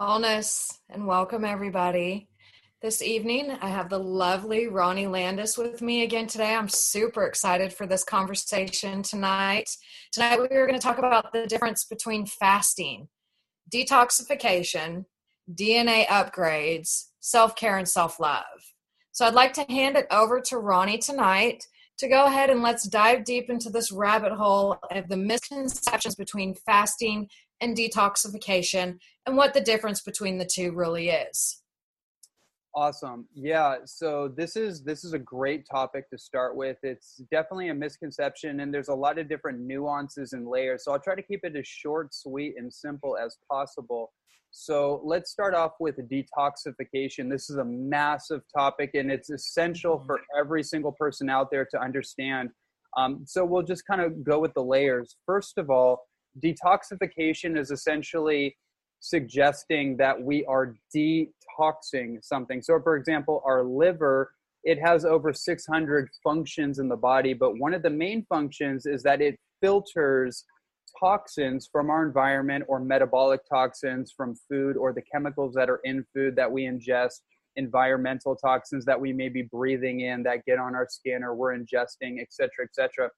Wholeness and welcome everybody. This evening, I have the lovely Ronnie Landis with me again today. I'm super excited for this conversation tonight. Tonight, we are going to talk about the difference between fasting, detoxification, DNA upgrades, self care, and self love. So, I'd like to hand it over to Ronnie tonight to go ahead and let's dive deep into this rabbit hole of the misconceptions between fasting and detoxification and what the difference between the two really is. Awesome. Yeah, so this is this is a great topic to start with. It's definitely a misconception and there's a lot of different nuances and layers. So I'll try to keep it as short, sweet and simple as possible. So let's start off with detoxification. This is a massive topic and it's essential mm-hmm. for every single person out there to understand. Um, so we'll just kind of go with the layers. First of all, detoxification is essentially suggesting that we are detoxing something. So, for example, our liver, it has over 600 functions in the body, but one of the main functions is that it filters toxins from our environment or metabolic toxins from food or the chemicals that are in food that we ingest environmental toxins that we may be breathing in that get on our skin or we're ingesting etc etc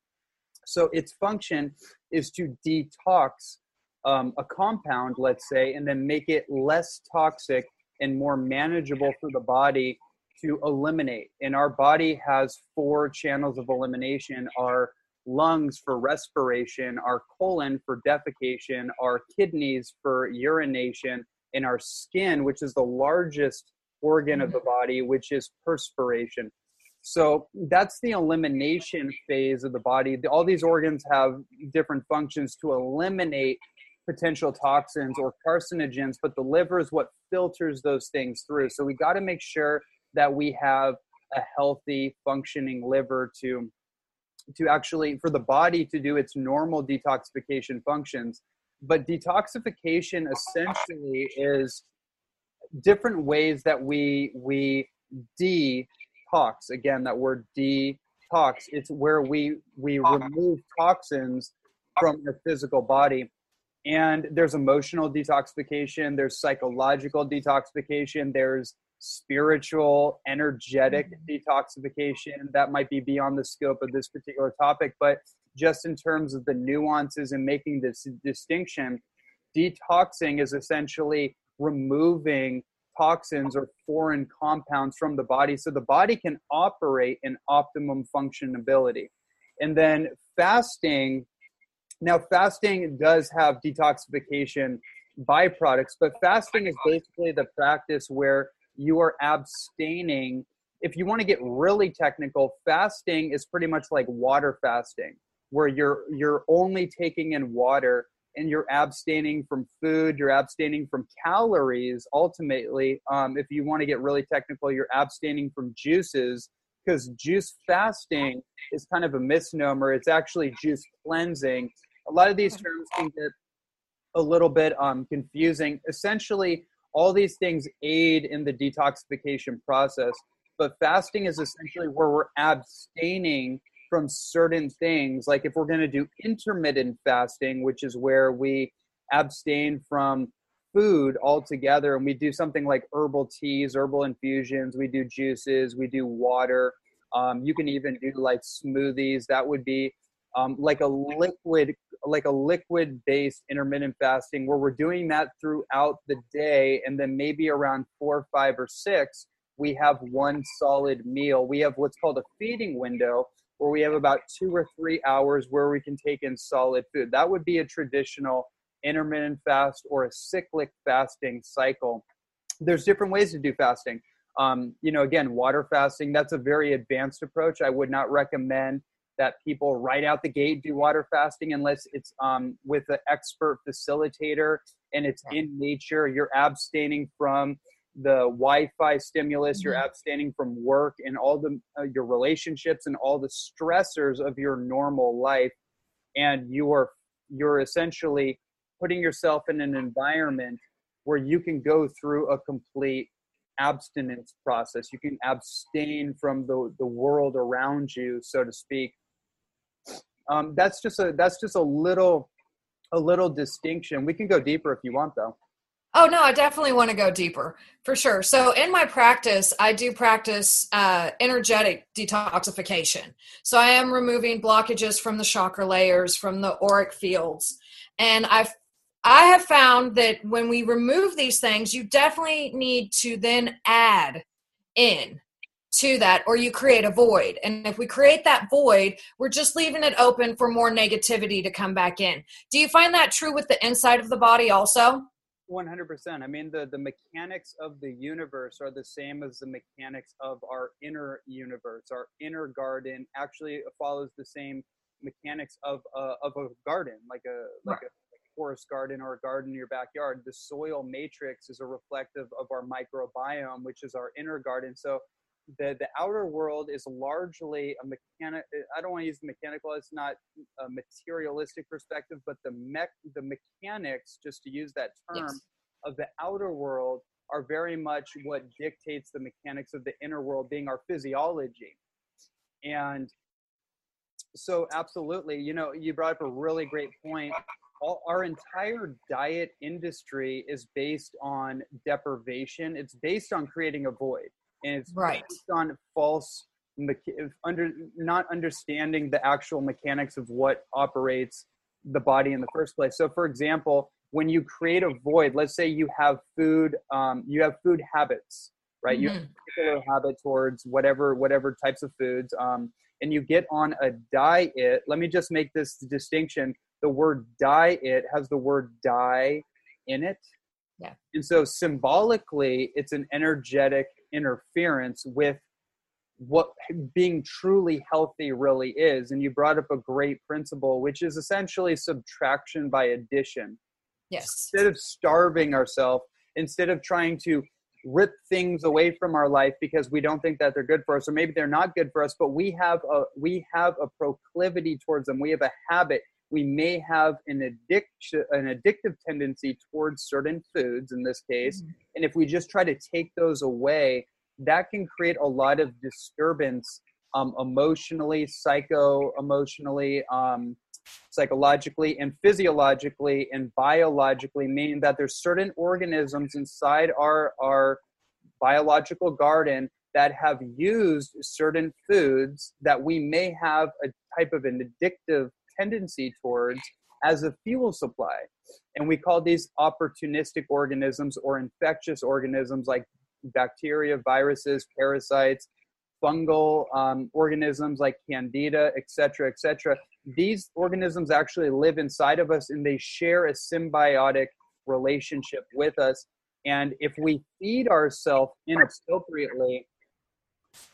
so its function is to detox um, a compound, let's say, and then make it less toxic and more manageable for the body to eliminate. And our body has four channels of elimination our lungs for respiration, our colon for defecation, our kidneys for urination, and our skin, which is the largest organ of the body, which is perspiration. So that's the elimination phase of the body. All these organs have different functions to eliminate potential toxins or carcinogens, but the liver is what filters those things through. So we got to make sure that we have a healthy, functioning liver to to actually for the body to do its normal detoxification functions. But detoxification essentially is different ways that we we de detox again that word detox it's where we we remove toxins from our physical body and there's emotional detoxification there's psychological detoxification there's spiritual energetic mm-hmm. detoxification that might be beyond the scope of this particular topic but just in terms of the nuances and making this distinction detoxing is essentially removing toxins or foreign compounds from the body so the body can operate in optimum functionability. And then fasting, now fasting does have detoxification byproducts, but fasting is basically the practice where you are abstaining. If you want to get really technical, fasting is pretty much like water fasting, where you're you're only taking in water and you're abstaining from food, you're abstaining from calories. Ultimately, um, if you want to get really technical, you're abstaining from juices because juice fasting is kind of a misnomer. It's actually juice cleansing. A lot of these terms can get a little bit um, confusing. Essentially, all these things aid in the detoxification process, but fasting is essentially where we're abstaining from certain things. Like if we're going to do intermittent fasting, which is where we abstain from food altogether and we do something like herbal teas, herbal infusions, we do juices, we do water. Um, you can even do like smoothies. That would be um, like a liquid, like a liquid based intermittent fasting where we're doing that throughout the day. And then maybe around four, five, or six, we have one solid meal. We have what's called a feeding window where we have about two or three hours where we can take in solid food. That would be a traditional intermittent fast or a cyclic fasting cycle. There's different ways to do fasting. Um, you know, again, water fasting, that's a very advanced approach. I would not recommend that people right out the gate do water fasting unless it's um, with an expert facilitator and it's in nature. You're abstaining from the Wi-Fi stimulus, mm-hmm. you're abstaining from work and all the uh, your relationships and all the stressors of your normal life, and you are you're essentially putting yourself in an environment where you can go through a complete abstinence process. You can abstain from the the world around you, so to speak. Um, that's just a that's just a little a little distinction. We can go deeper if you want, though. Oh no, I definitely want to go deeper for sure. So in my practice, I do practice uh, energetic detoxification. So I am removing blockages from the chakra layers, from the auric fields, and I've I have found that when we remove these things, you definitely need to then add in to that or you create a void. And if we create that void, we're just leaving it open for more negativity to come back in. Do you find that true with the inside of the body also? 100%. I mean, the, the mechanics of the universe are the same as the mechanics of our inner universe. Our inner garden actually follows the same mechanics of, uh, of a garden, like a, like right. a forest garden or a garden in your backyard. The soil matrix is a reflective of our microbiome, which is our inner garden. So the the outer world is largely a mechanic. I don't want to use the mechanical. It's not a materialistic perspective, but the mech the mechanics, just to use that term, yes. of the outer world are very much what dictates the mechanics of the inner world, being our physiology. And so, absolutely, you know, you brought up a really great point. All, our entire diet industry is based on deprivation. It's based on creating a void and it's right. based on false under not understanding the actual mechanics of what operates the body in the first place. So, for example, when you create a void, let's say you have food, um, you have food habits, right? Mm-hmm. You have a particular habit towards whatever whatever types of foods, um, and you get on a diet. Let me just make this distinction: the word diet has the word die in it. Yeah. And so symbolically, it's an energetic interference with what being truly healthy really is. And you brought up a great principle, which is essentially subtraction by addition. Yes. Instead of starving ourselves, instead of trying to rip things away from our life because we don't think that they're good for us or maybe they're not good for us but we have a we have a proclivity towards them we have a habit we may have an addiction an addictive tendency towards certain foods in this case mm-hmm. and if we just try to take those away that can create a lot of disturbance um, emotionally psycho emotionally um, psychologically and physiologically and biologically meaning that there's certain organisms inside our our biological garden that have used certain foods that we may have a type of an addictive tendency towards as a fuel supply. And we call these opportunistic organisms or infectious organisms like bacteria, viruses, parasites, fungal um, organisms like candida, etc., etc. These organisms actually live inside of us and they share a symbiotic relationship with us. And if we feed ourselves inappropriately,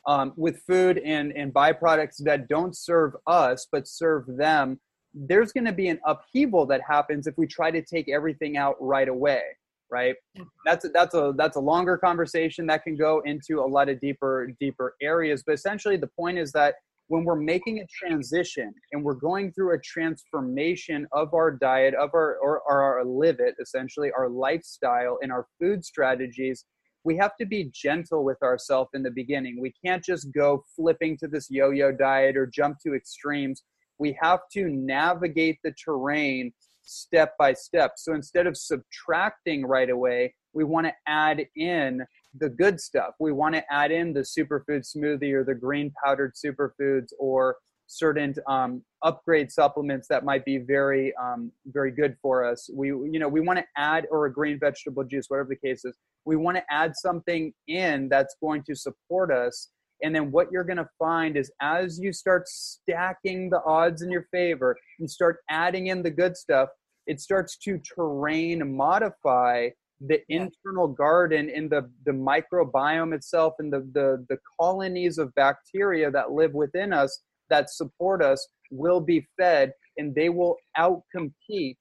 um, with food and, and byproducts that don't serve us but serve them, there's going to be an upheaval that happens if we try to take everything out right away right? That's a, that's a that's a longer conversation that can go into a lot of deeper deeper areas but essentially the point is that when we're making a transition and we're going through a transformation of our diet of our or, or our live it essentially our lifestyle and our food strategies we have to be gentle with ourselves in the beginning. We can't just go flipping to this yo yo diet or jump to extremes. We have to navigate the terrain step by step. So instead of subtracting right away, we want to add in the good stuff. We want to add in the superfood smoothie or the green powdered superfoods or certain um, upgrade supplements that might be very um, very good for us. We you know we want to add or a green vegetable juice, whatever the case is we want to add something in that's going to support us and then what you're going to find is as you start stacking the odds in your favor and start adding in the good stuff it starts to terrain modify the yeah. internal garden in the, the microbiome itself and the, the, the colonies of bacteria that live within us that support us will be fed and they will outcompete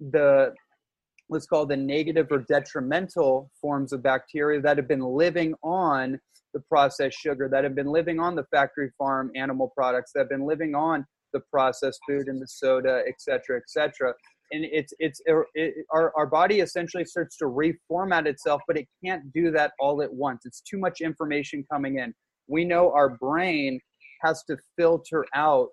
the let's call the negative or detrimental forms of bacteria that have been living on the processed sugar, that have been living on the factory farm animal products, that have been living on the processed food and the soda, et cetera, et cetera. And it's it's it, our our body essentially starts to reformat itself, but it can't do that all at once. It's too much information coming in. We know our brain has to filter out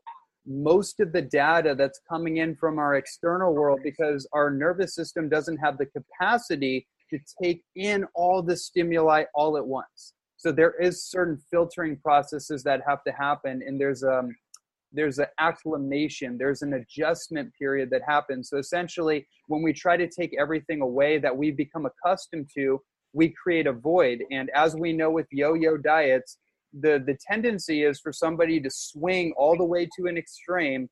most of the data that's coming in from our external world because our nervous system doesn't have the capacity to take in all the stimuli all at once. So there is certain filtering processes that have to happen, and there's um there's an acclimation, there's an adjustment period that happens. So essentially, when we try to take everything away that we've become accustomed to, we create a void. And as we know with yo-yo diets, the the tendency is for somebody to swing all the way to an extreme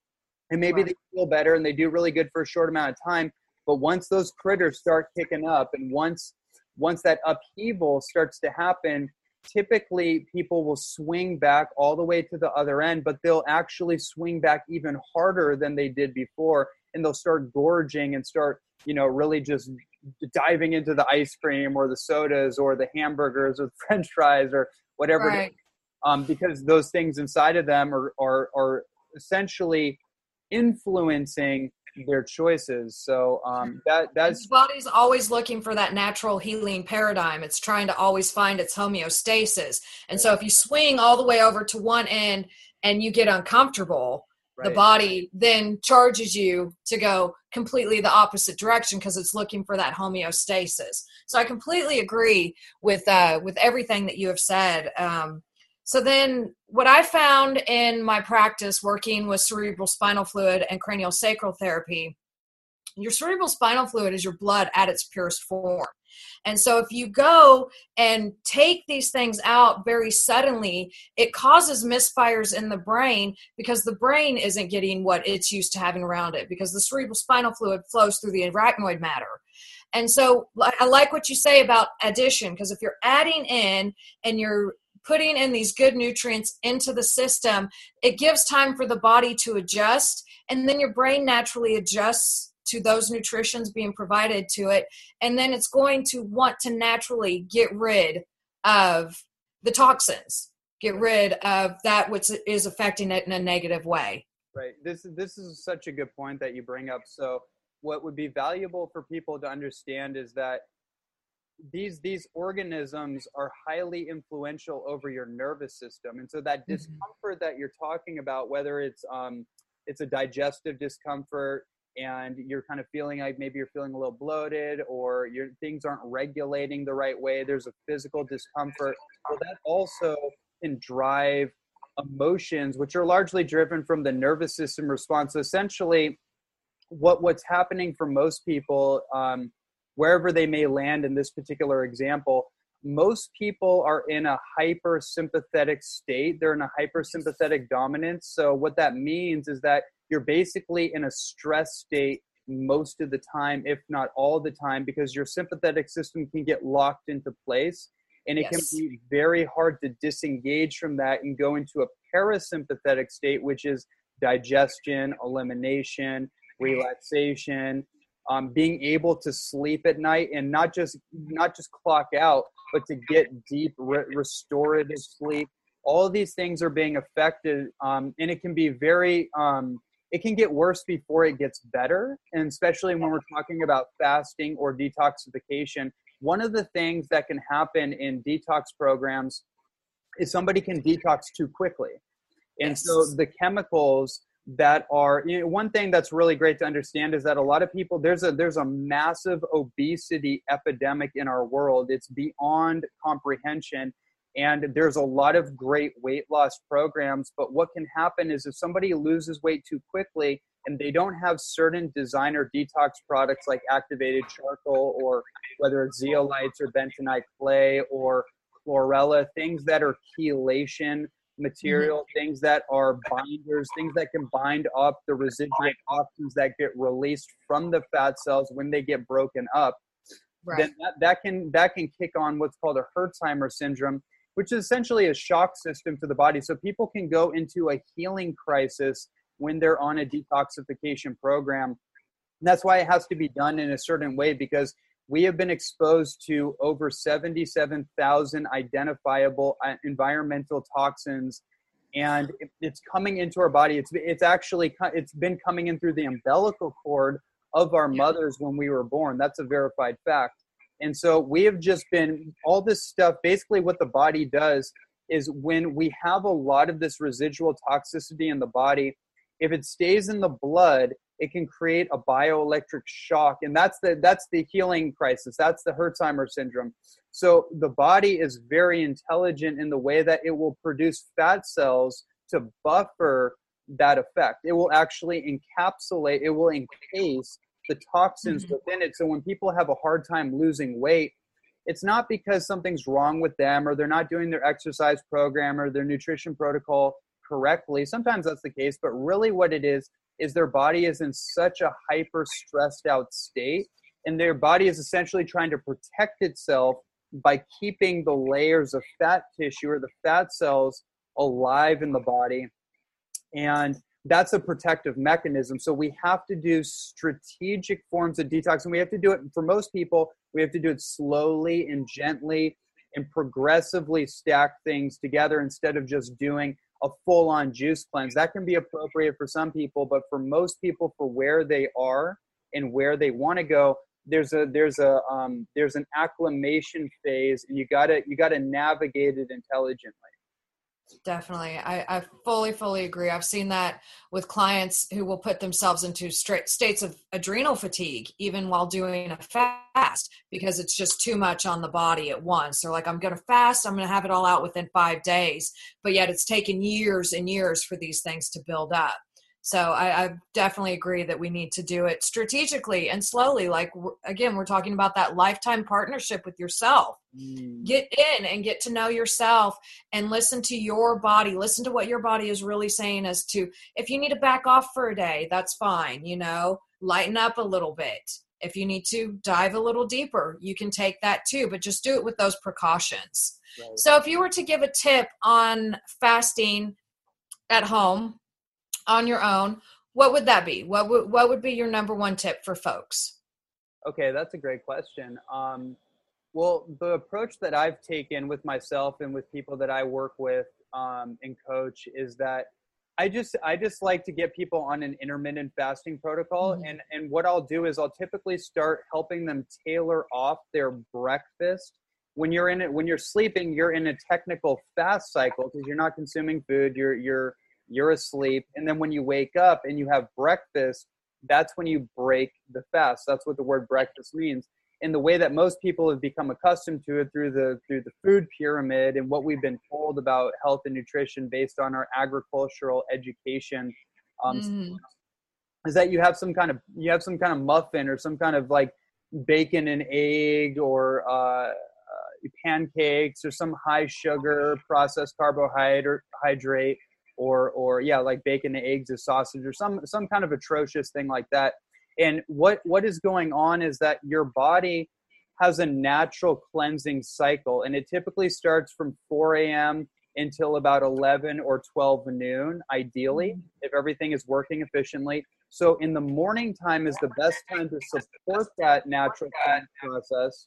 and maybe right. they feel better and they do really good for a short amount of time but once those critters start kicking up and once once that upheaval starts to happen typically people will swing back all the way to the other end but they'll actually swing back even harder than they did before and they'll start gorging and start you know really just diving into the ice cream or the sodas or the hamburgers or the french fries or whatever right. Um, because those things inside of them are, are, are essentially influencing their choices. So um, that that's the body's always looking for that natural healing paradigm. It's trying to always find its homeostasis. And so if you swing all the way over to one end and you get uncomfortable, Right. the body then charges you to go completely the opposite direction because it's looking for that homeostasis so i completely agree with uh, with everything that you have said um, so then what i found in my practice working with cerebral spinal fluid and cranial sacral therapy your cerebral spinal fluid is your blood at its purest form and so if you go and take these things out very suddenly, it causes misfires in the brain because the brain isn't getting what it's used to having around it because the cerebral spinal fluid flows through the arachnoid matter. And so I like what you say about addition because if you're adding in and you're putting in these good nutrients into the system, it gives time for the body to adjust and then your brain naturally adjusts to those nutritions being provided to it and then it's going to want to naturally get rid of the toxins get rid of that which is affecting it in a negative way. Right. This this is such a good point that you bring up. So what would be valuable for people to understand is that these these organisms are highly influential over your nervous system and so that mm-hmm. discomfort that you're talking about whether it's um it's a digestive discomfort and you're kind of feeling like maybe you're feeling a little bloated or your things aren't regulating the right way there's a physical discomfort well that also can drive emotions which are largely driven from the nervous system response so essentially what what's happening for most people um, wherever they may land in this particular example most people are in a hypersympathetic state they're in a hypersympathetic dominance so what that means is that you're basically in a stress state most of the time, if not all the time, because your sympathetic system can get locked into place. And it yes. can be very hard to disengage from that and go into a parasympathetic state, which is digestion, elimination, relaxation, um, being able to sleep at night and not just not just clock out, but to get deep re- restorative sleep. All these things are being affected, um, and it can be very um, it can get worse before it gets better. And especially when we're talking about fasting or detoxification, one of the things that can happen in detox programs is somebody can detox too quickly. And so the chemicals that are you know, one thing that's really great to understand is that a lot of people there's a there's a massive obesity epidemic in our world. It's beyond comprehension and there's a lot of great weight loss programs but what can happen is if somebody loses weight too quickly and they don't have certain designer detox products like activated charcoal or whether it's zeolites or bentonite clay or chlorella things that are chelation material mm-hmm. things that are binders things that can bind up the residual toxins that get released from the fat cells when they get broken up right. then that, that can that can kick on what's called a herxheimer syndrome which is essentially a shock system to the body. So people can go into a healing crisis when they're on a detoxification program. And that's why it has to be done in a certain way because we have been exposed to over 77,000 identifiable uh, environmental toxins and it's coming into our body. It's it's actually it's been coming in through the umbilical cord of our mothers when we were born. That's a verified fact. And so we have just been all this stuff. Basically, what the body does is when we have a lot of this residual toxicity in the body, if it stays in the blood, it can create a bioelectric shock and that's the that's the healing crisis that's the herxheimer syndrome. So the body is very intelligent in the way that it will produce fat cells to buffer that effect. It will actually encapsulate it will encase the toxins mm-hmm. within it. So when people have a hard time losing weight it's not because something's wrong with them or they're not doing their exercise program or their nutrition protocol correctly. Sometimes that's the case but really what it is is their body is in such a hyper stressed out state and their body is essentially trying to protect itself by keeping the layers of fat tissue or the fat cells alive in the body. And that's a protective mechanism. So we have to do strategic forms of detox and we have to do it for most people we have to do it slowly and gently and progressively stack things together instead of just doing a full on juice cleanse. That can be appropriate for some people, but for most people, for where they are and where they want to go, there's a there's a um, there's an acclimation phase, and you gotta you gotta navigate it intelligently. Definitely. I, I fully, fully agree. I've seen that with clients who will put themselves into straight states of adrenal fatigue, even while doing a fast, because it's just too much on the body at once. They're like, I'm going to fast, I'm going to have it all out within five days. But yet it's taken years and years for these things to build up. So I, I, definitely agree that we need to do it strategically and slowly. Like again, we're talking about that lifetime partnership with yourself. Mm. Get in and get to know yourself and listen to your body. Listen to what your body is really saying as to if you need to back off for a day, that's fine. You know, lighten up a little bit. If you need to dive a little deeper, you can take that too, but just do it with those precautions. Right. So if you were to give a tip on fasting at home on your own, what would that be? What would what would be your number one tip for folks? Okay, that's a great question. Um, well, the approach that I've taken with myself and with people that I work with um, and coach is that I just I just like to get people on an intermittent fasting protocol, mm-hmm. and and what I'll do is I'll typically start helping them tailor off their breakfast. When you're in it, when you're sleeping, you're in a technical fast cycle because you're not consuming food. You're you're you're asleep and then when you wake up and you have breakfast that's when you break the fast that's what the word breakfast means in the way that most people have become accustomed to it through the through the food pyramid and what we've been told about health and nutrition based on our agricultural education um, mm. is that you have some kind of you have some kind of muffin or some kind of like bacon and egg or uh, uh, pancakes or some high sugar processed carbohydrate or or yeah like bacon and eggs or sausage or some some kind of atrocious thing like that. And what what is going on is that your body has a natural cleansing cycle and it typically starts from 4 a.m until about 11 or 12 noon ideally mm-hmm. if everything is working efficiently. So in the morning time is the best time to support that natural process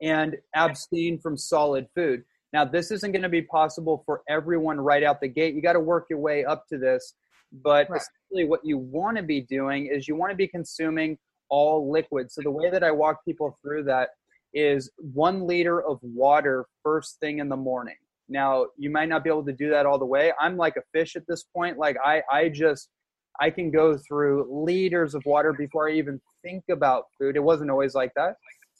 and abstain from solid food now, this isn't going to be possible for everyone right out the gate. You got to work your way up to this. But right. essentially, what you want to be doing is you want to be consuming all liquids. So, the way that I walk people through that is one liter of water first thing in the morning. Now, you might not be able to do that all the way. I'm like a fish at this point. Like, I, I just, I can go through liters of water before I even think about food. It wasn't always like that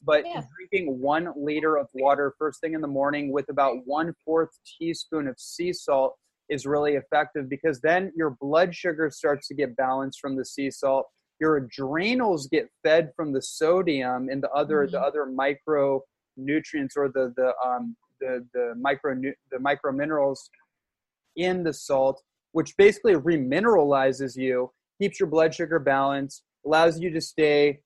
but yeah. drinking one liter of water first thing in the morning with about one fourth teaspoon of sea salt is really effective because then your blood sugar starts to get balanced from the sea salt your adrenals get fed from the sodium and the other mm-hmm. the other micro nutrients or the the um the the micro the micro minerals in the salt which basically remineralizes you keeps your blood sugar balanced allows you to stay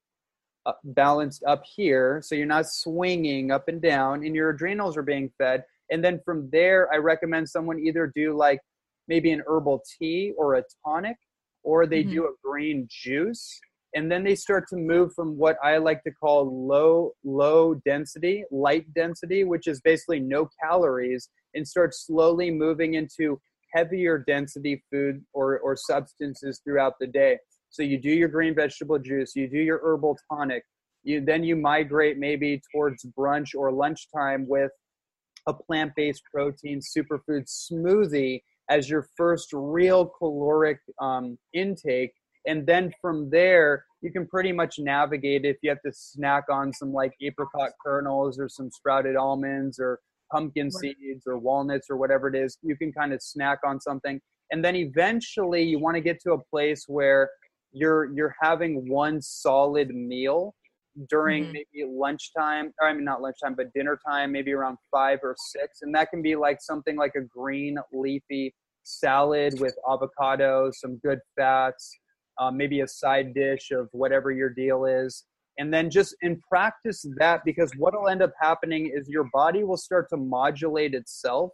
balanced up here so you're not swinging up and down and your adrenals are being fed and then from there i recommend someone either do like maybe an herbal tea or a tonic or they mm-hmm. do a green juice and then they start to move from what i like to call low low density light density which is basically no calories and start slowly moving into heavier density food or, or substances throughout the day so you do your green vegetable juice, you do your herbal tonic, you then you migrate maybe towards brunch or lunchtime with a plant-based protein superfood smoothie as your first real caloric um, intake. And then from there you can pretty much navigate if you have to snack on some like apricot kernels or some sprouted almonds or pumpkin seeds or walnuts or whatever it is. You can kind of snack on something. And then eventually you want to get to a place where you're you're having one solid meal during mm-hmm. maybe lunchtime or i mean not lunchtime but dinner time maybe around five or six and that can be like something like a green leafy salad with avocado some good fats um, maybe a side dish of whatever your deal is and then just in practice that because what will end up happening is your body will start to modulate itself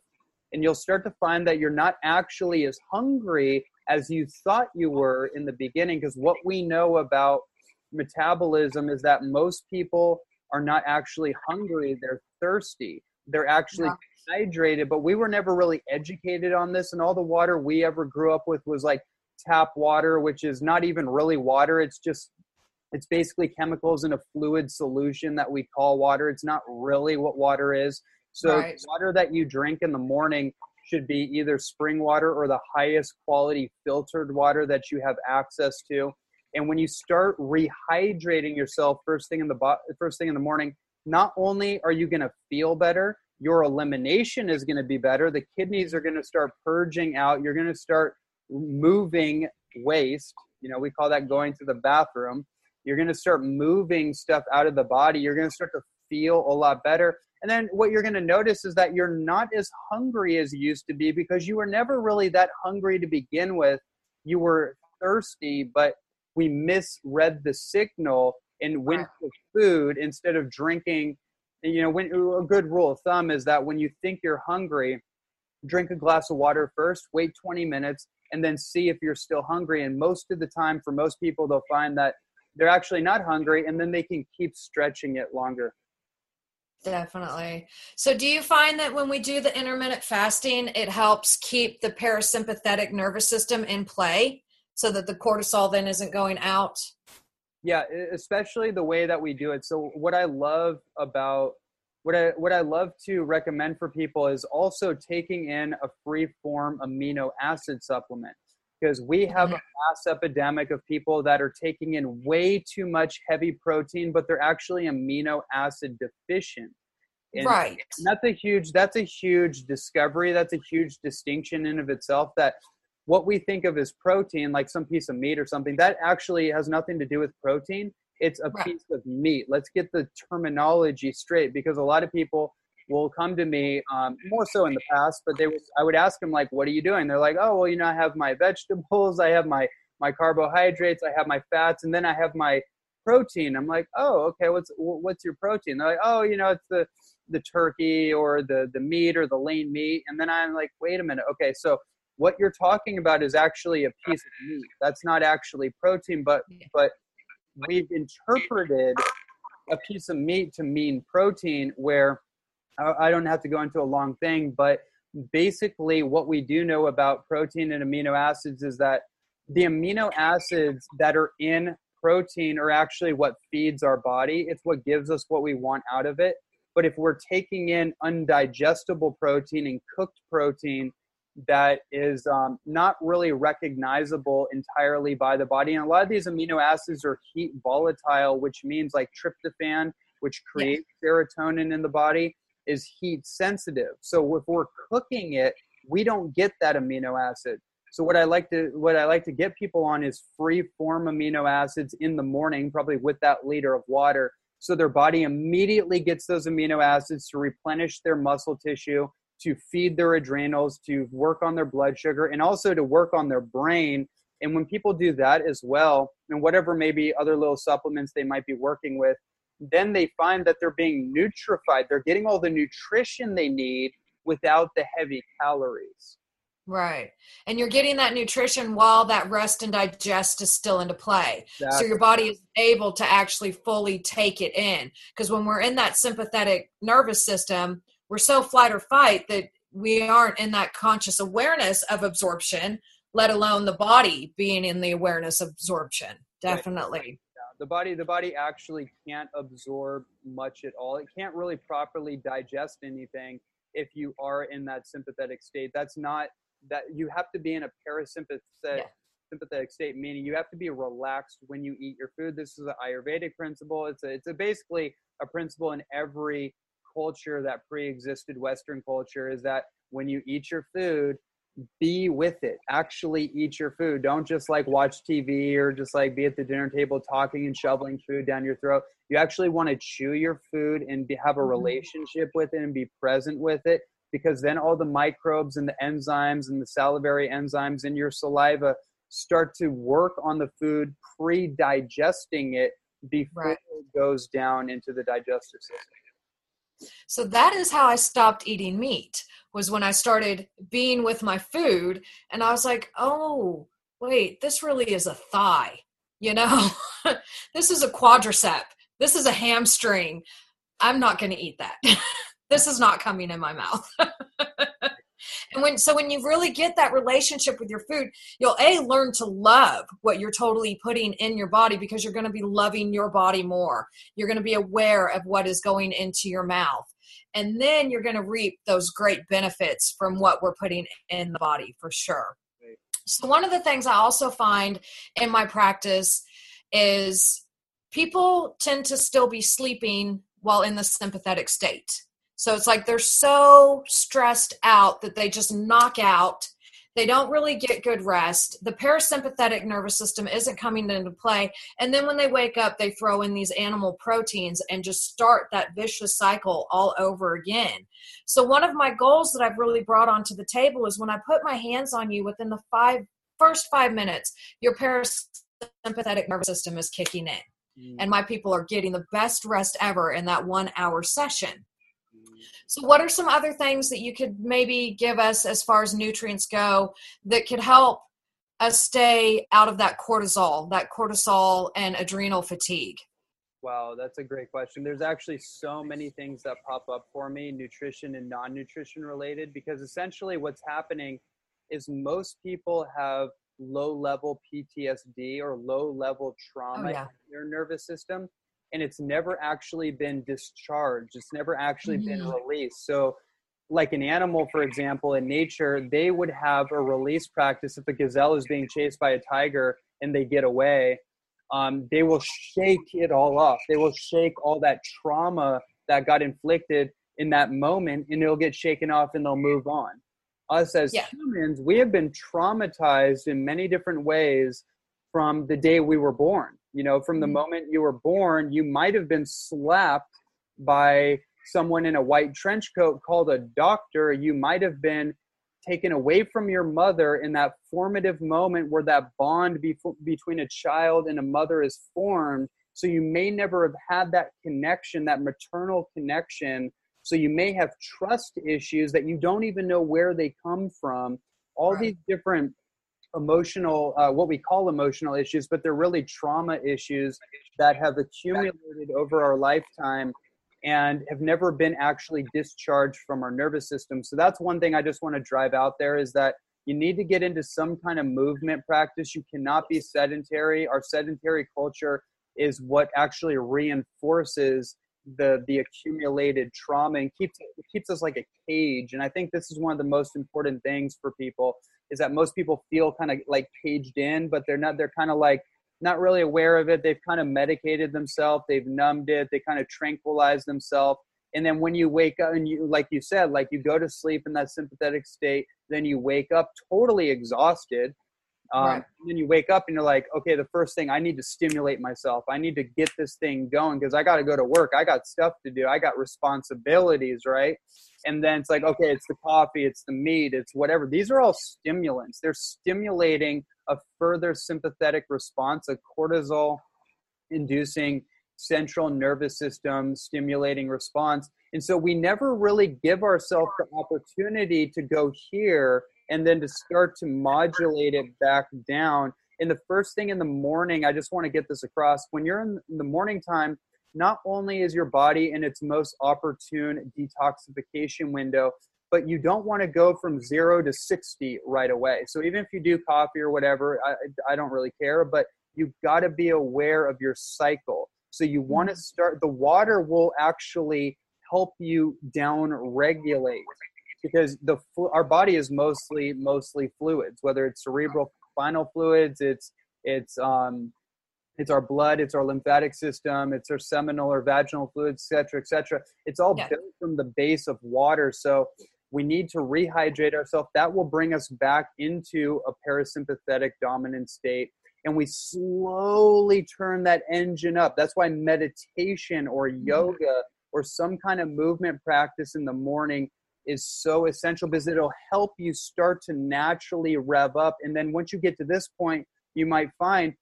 and you'll start to find that you're not actually as hungry as you thought you were in the beginning because what we know about metabolism is that most people are not actually hungry they're thirsty they're actually yeah. hydrated but we were never really educated on this and all the water we ever grew up with was like tap water which is not even really water it's just it's basically chemicals in a fluid solution that we call water it's not really what water is so right. water that you drink in the morning should be either spring water or the highest quality filtered water that you have access to. And when you start rehydrating yourself first thing in the bo- first thing in the morning not only are you going to feel better your elimination is going to be better. The kidneys are going to start purging out. You're going to start moving waste you know we call that going to the bathroom. You're going to start moving stuff out of the body. You're going to start to feel a lot better and then what you're going to notice is that you're not as hungry as you used to be because you were never really that hungry to begin with. You were thirsty but we misread the signal and went to food instead of drinking you know when a good rule of thumb is that when you think you're hungry drink a glass of water first wait 20 minutes and then see if you're still hungry. And most of the time for most people they'll find that they're actually not hungry and then they can keep stretching it longer definitely. So do you find that when we do the intermittent fasting it helps keep the parasympathetic nervous system in play so that the cortisol then isn't going out? Yeah especially the way that we do it. So what i love about what i what i love to recommend for people is also taking in a free form amino acid supplement because we have a mass epidemic of people that are taking in way too much heavy protein but they're actually amino acid deficient and right that's a huge that's a huge discovery that's a huge distinction in of itself that what we think of as protein, like some piece of meat or something, that actually has nothing to do with protein. It's a right. piece of meat. Let's get the terminology straight because a lot of people will come to me um, more so in the past, but they was I would ask them like, "What are you doing?" They're like, "Oh, well, you know, I have my vegetables, I have my my carbohydrates, I have my fats, and then I have my protein." I'm like, "Oh, okay. What's what's your protein?" They're like, "Oh, you know, it's the the turkey or the the meat or the lean meat." And then I'm like, "Wait a minute. Okay, so what you're talking about is actually a piece of meat. That's not actually protein, but but we've interpreted a piece of meat to mean protein where I don't have to go into a long thing, but basically what we do know about protein and amino acids is that the amino acids that are in protein are actually what feeds our body. It's what gives us what we want out of it. But if we're taking in undigestible protein and cooked protein, that is um, not really recognizable entirely by the body. And a lot of these amino acids are heat volatile, which means like tryptophan, which creates yes. serotonin in the body, is heat sensitive. So if we're cooking it, we don't get that amino acid. So what I like to what I like to get people on is free form amino acids in the morning, probably with that liter of water. So their body immediately gets those amino acids to replenish their muscle tissue to feed their adrenals, to work on their blood sugar, and also to work on their brain. And when people do that as well, and whatever maybe other little supplements they might be working with, then they find that they're being nutrified. They're getting all the nutrition they need without the heavy calories. Right. And you're getting that nutrition while that rest and digest is still into play. So your body is able to actually fully take it in. Because when we're in that sympathetic nervous system, we're so flight or fight that we aren't in that conscious awareness of absorption let alone the body being in the awareness of absorption definitely right. The body the body actually can't absorb much at all it can't really properly digest anything if you are in that sympathetic state that's not that you have to be in a parasympathetic yeah. sympathetic state, meaning you have to be relaxed when you eat your food. This is an Ayurvedic principle. It's a, it's a basically a principle in every culture that pre-existed Western culture is that when you eat your food, be with it. Actually eat your food. Don't just like watch TV or just like be at the dinner table talking and shoveling food down your throat. You actually want to chew your food and be, have a mm-hmm. relationship with it and be present with it because then all the microbes and the enzymes and the salivary enzymes in your saliva start to work on the food pre-digesting it before right. it goes down into the digestive system. So that is how I stopped eating meat was when I started being with my food and I was like, "Oh, wait, this really is a thigh." You know, this is a quadricep. This is a hamstring. I'm not going to eat that. this is not coming in my mouth. and when so when you really get that relationship with your food, you'll a learn to love what you're totally putting in your body because you're going to be loving your body more. You're going to be aware of what is going into your mouth. And then you're going to reap those great benefits from what we're putting in the body for sure. So one of the things I also find in my practice is people tend to still be sleeping while in the sympathetic state so it's like they're so stressed out that they just knock out. They don't really get good rest. The parasympathetic nervous system isn't coming into play. And then when they wake up, they throw in these animal proteins and just start that vicious cycle all over again. So, one of my goals that I've really brought onto the table is when I put my hands on you within the five first five minutes, your parasympathetic nervous system is kicking in. Mm. And my people are getting the best rest ever in that one hour session. So, what are some other things that you could maybe give us as far as nutrients go that could help us stay out of that cortisol, that cortisol and adrenal fatigue? Wow, that's a great question. There's actually so many things that pop up for me, nutrition and non nutrition related, because essentially what's happening is most people have low level PTSD or low level oh, trauma oh, yeah. in their nervous system and it's never actually been discharged. It's never actually mm-hmm. been released. So like an animal for example in nature they would have a release practice if a gazelle is being chased by a tiger and they get away. Um, they will shake it all off. They will shake all that trauma that got inflicted in that moment and it'll get shaken off and they'll move on. Us as yeah. humans we have been traumatized in many different ways from the day we were born you know, from the mm-hmm. moment you were born, you might have been slapped by someone in a white trench coat called a doctor. You might have been taken away from your mother in that formative moment where that bond be- between a child and a mother is formed. So you may never have had that connection, that maternal connection. So you may have trust issues that you don't even know where they come from. All right. these different emotional, uh, what we call emotional issues, but they're really trauma issues that have accumulated over our lifetime and have never been actually discharged from our nervous system. So that's one thing I just want to drive out there is that you need to get into some kind of movement practice. You cannot be sedentary. Our sedentary culture is what actually reinforces the the accumulated trauma and keeps it keeps us like a cage. And I think this is one of the most important things for people is that most people feel kind of like caged in, but they're not. They're kind of like not really aware of it. They've kind of medicated themselves. They've numbed it. They kind of tranquilize themselves. And then when you wake up and you, like you said, like you go to sleep in that sympathetic state, then you wake up totally exhausted. Um, right. And then you wake up and you're like, okay, the first thing I need to stimulate myself. I need to get this thing going because I got to go to work. I got stuff to do. I got responsibilities, right? And then it's like, okay, it's the coffee, it's the meat, it's whatever. These are all stimulants. They're stimulating a further sympathetic response, a cortisol inducing central nervous system stimulating response. And so we never really give ourselves the opportunity to go here and then to start to modulate it back down. And the first thing in the morning, I just want to get this across when you're in the morning time, not only is your body in its most opportune detoxification window, but you don't want to go from zero to 60 right away. So even if you do coffee or whatever, I, I don't really care, but you've got to be aware of your cycle. So you want to mm-hmm. start, the water will actually help you down regulate because the our body is mostly mostly fluids whether it's cerebral spinal fluids it's it's um it's our blood it's our lymphatic system it's our seminal or vaginal fluids etc etc it's all yeah. built from the base of water so we need to rehydrate ourselves that will bring us back into a parasympathetic dominant state and we slowly turn that engine up that's why meditation or mm-hmm. yoga or some kind of movement practice in the morning is so essential because it'll help you start to naturally rev up and then once you get to this point you might find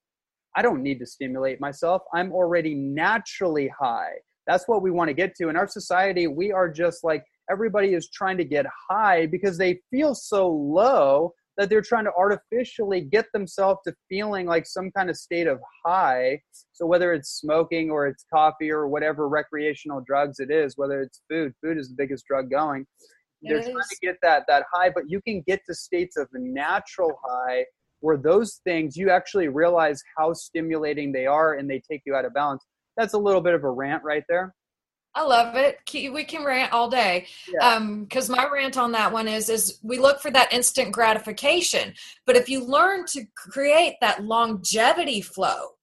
I don't need to stimulate myself. I'm already naturally high. That's what we want to get to. In our society, we are just like everybody is trying to get high because they feel so low that they're trying to artificially get themselves to feeling like some kind of state of high. So whether it's smoking or it's coffee or whatever recreational drugs it is, whether it's food, food is the biggest drug going. They're trying to get that that high, but you can get to states of natural high where those things you actually realize how stimulating they are and they take you out of balance. That's a little bit of a rant right there. I love it. We can rant all day. Yeah. Um, my rant on that one is is we look for that instant gratification. But if you learn to create that longevity flow,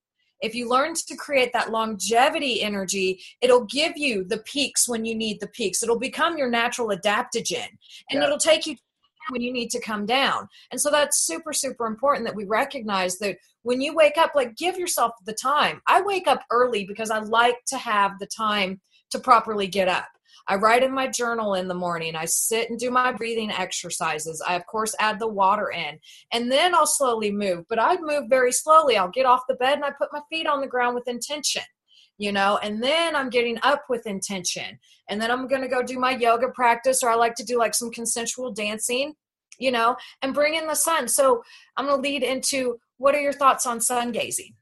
if you learn to create that longevity energy, it'll give you the peaks when you need the peaks. It'll become your natural adaptogen and yeah. it'll take you when you need to come down. And so that's super, super important that we recognize that when you wake up, like give yourself the time. I wake up early because I like to have the time to properly get up. I write in my journal in the morning. I sit and do my breathing exercises. I, of course, add the water in. And then I'll slowly move. But I move very slowly. I'll get off the bed and I put my feet on the ground with intention you know and then i'm getting up with intention and then i'm going to go do my yoga practice or i like to do like some consensual dancing you know and bring in the sun so i'm going to lead into what are your thoughts on sun gazing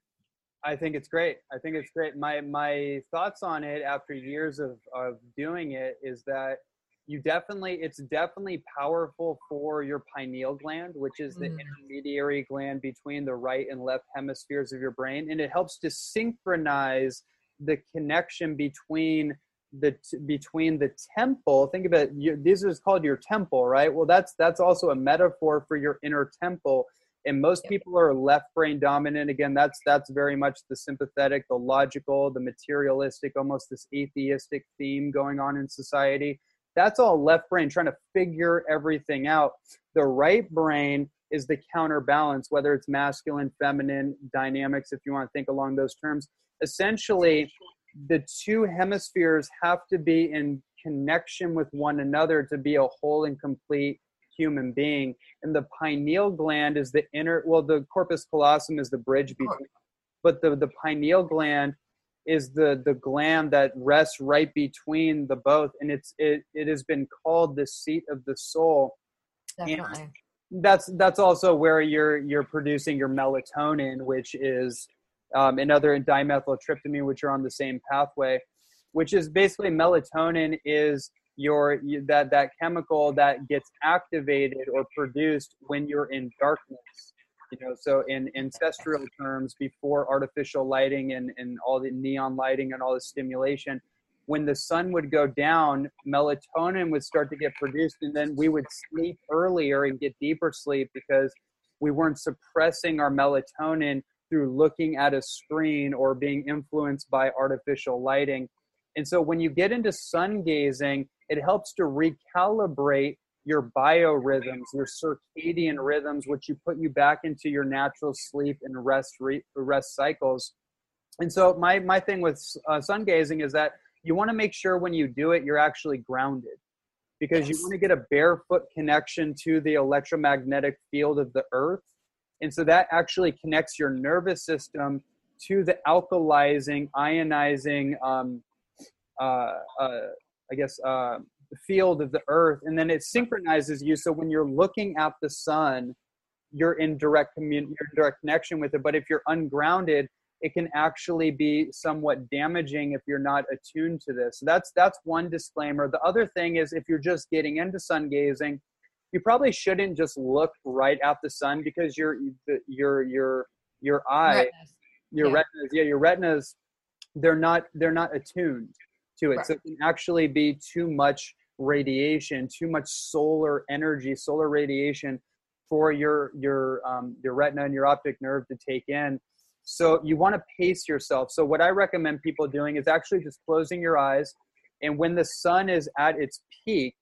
i think it's great. I think it's great. My my thoughts on it after years of of doing it is that you definitely it's definitely powerful for your pineal gland which is the mm. intermediary gland between the right and left hemispheres of your brain and it helps to synchronize the connection between the between the temple. Think of it you, this is called your temple right? Well that's that's also a metaphor for your inner temple and most people are left brain dominant. Again that's that's very much the sympathetic the logical the materialistic almost this atheistic theme going on in society. That's all left brain trying to figure everything out. The right brain is the counterbalance whether it's masculine feminine dynamics if you want to think along those terms. Essentially the two hemispheres have to be in connection with one another to be a whole and complete human being and the pineal gland is the inner well the corpus callosum is the bridge between but the the pineal gland is the the gland that rests right between the both and it's it, it has been called the seat of the soul Definitely. And that's that's also where you're you're producing your melatonin which is um, another dimethyltryptamine, which are on the same pathway, which is basically melatonin is your that that chemical that gets activated or produced when you're in darkness you know so in ancestral terms before artificial lighting and, and all the neon lighting and all the stimulation when the sun would go down melatonin would start to get produced and then we would sleep earlier and get deeper sleep because we weren't suppressing our melatonin through looking at a screen or being influenced by artificial lighting. And so when you get into sun gazing, it helps to recalibrate your biorhythms, your circadian rhythms, which you put you back into your natural sleep and rest re- rest cycles. And so my my thing with uh, sun gazing is that you want to make sure when you do it you're actually grounded because yes. you want to get a barefoot connection to the electromagnetic field of the earth and so that actually connects your nervous system to the alkalizing, ionizing, um, uh, uh, I guess, uh, the field of the earth. And then it synchronizes you. So when you're looking at the sun, you're in direct commun- you're in direct connection with it. But if you're ungrounded, it can actually be somewhat damaging if you're not attuned to this. So that's that's one disclaimer. The other thing is if you're just getting into sun gazing, you probably shouldn't just look right at the sun because your your your your eye retinas. your yeah. retinas yeah your retinas they're not they're not attuned to it right. so it can actually be too much radiation too much solar energy solar radiation for your your um, your retina and your optic nerve to take in. So you want to pace yourself. So what I recommend people doing is actually just closing your eyes, and when the sun is at its peak,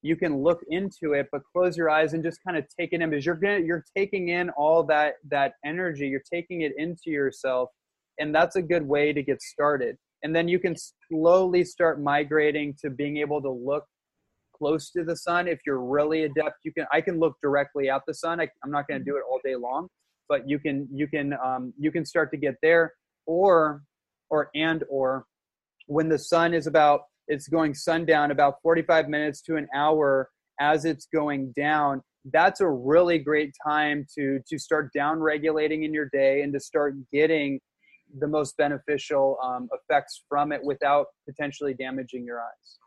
you can look into it, but close your eyes and just kind of take it in because you're gonna you're taking in all that that energy. You're taking it into yourself, and that's a good way to get started. And then you can slowly start migrating to being able to look close to the sun. If you're really adept, you can. I can look directly at the sun. I, am not going to do it all day long, but you can you can um, you can start to get there, or or and or when the sun is about it's going sundown about 45 minutes to an hour as it's going down that's a really great time to to start down regulating in your day and to start getting the most beneficial um, effects from it without potentially damaging your eyes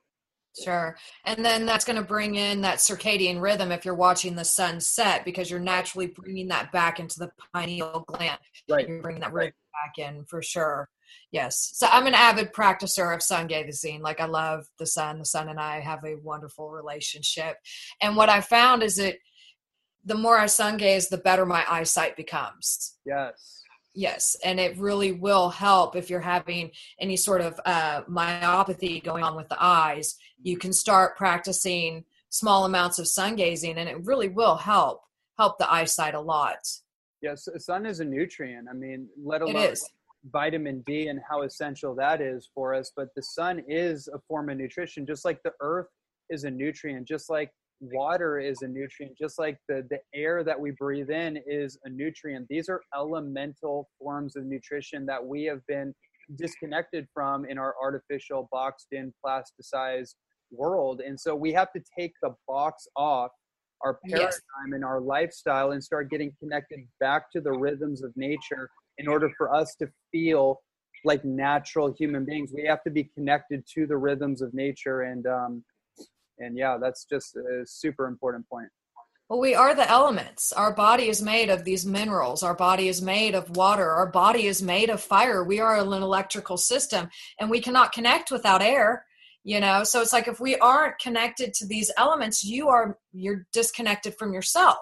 Sure. And then that's going to bring in that circadian rhythm if you're watching the sun set because you're naturally bringing that back into the pineal gland. Right. You're bringing that rhythm right. back in for sure. Yes. So I'm an avid practicer of sun gazing. Like I love the sun. The sun and I have a wonderful relationship. And what I found is that the more I sun gaze, the better my eyesight becomes. Yes. Yes, and it really will help if you're having any sort of uh, myopathy going on with the eyes. You can start practicing small amounts of sun gazing, and it really will help help the eyesight a lot. Yes, sun is a nutrient. I mean, let alone vitamin D and how essential that is for us. But the sun is a form of nutrition, just like the earth is a nutrient, just like water is a nutrient, just like the, the air that we breathe in is a nutrient. These are elemental forms of nutrition that we have been disconnected from in our artificial, boxed in, plasticized world. And so we have to take the box off our paradigm yes. and our lifestyle and start getting connected back to the rhythms of nature in order for us to feel like natural human beings we have to be connected to the rhythms of nature and um and yeah that's just a super important point. Well we are the elements. Our body is made of these minerals. Our body is made of water. Our body is made of fire. We are an electrical system and we cannot connect without air you know? So it's like if we aren't connected to these elements you are you're disconnected from yourself.